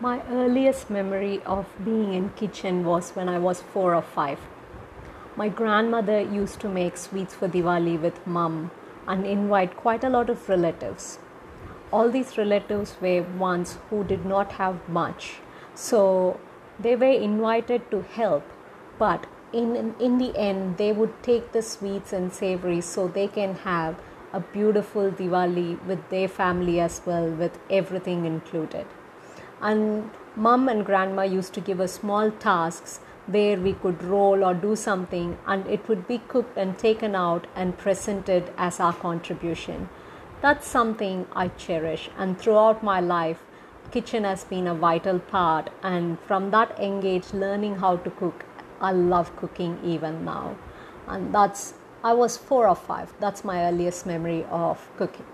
My earliest memory of being in kitchen was when I was 4 or 5. My grandmother used to make sweets for Diwali with mum and invite quite a lot of relatives. All these relatives were ones who did not have much, so they were invited to help, but in, in the end, they would take the sweets and savories so they can have a beautiful Diwali with their family as well, with everything included. And mom and grandma used to give us small tasks where we could roll or do something, and it would be cooked and taken out and presented as our contribution. That's something I cherish, and throughout my life, kitchen has been a vital part. And from that engage, learning how to cook, I love cooking even now, and that's I was four or five. That's my earliest memory of cooking.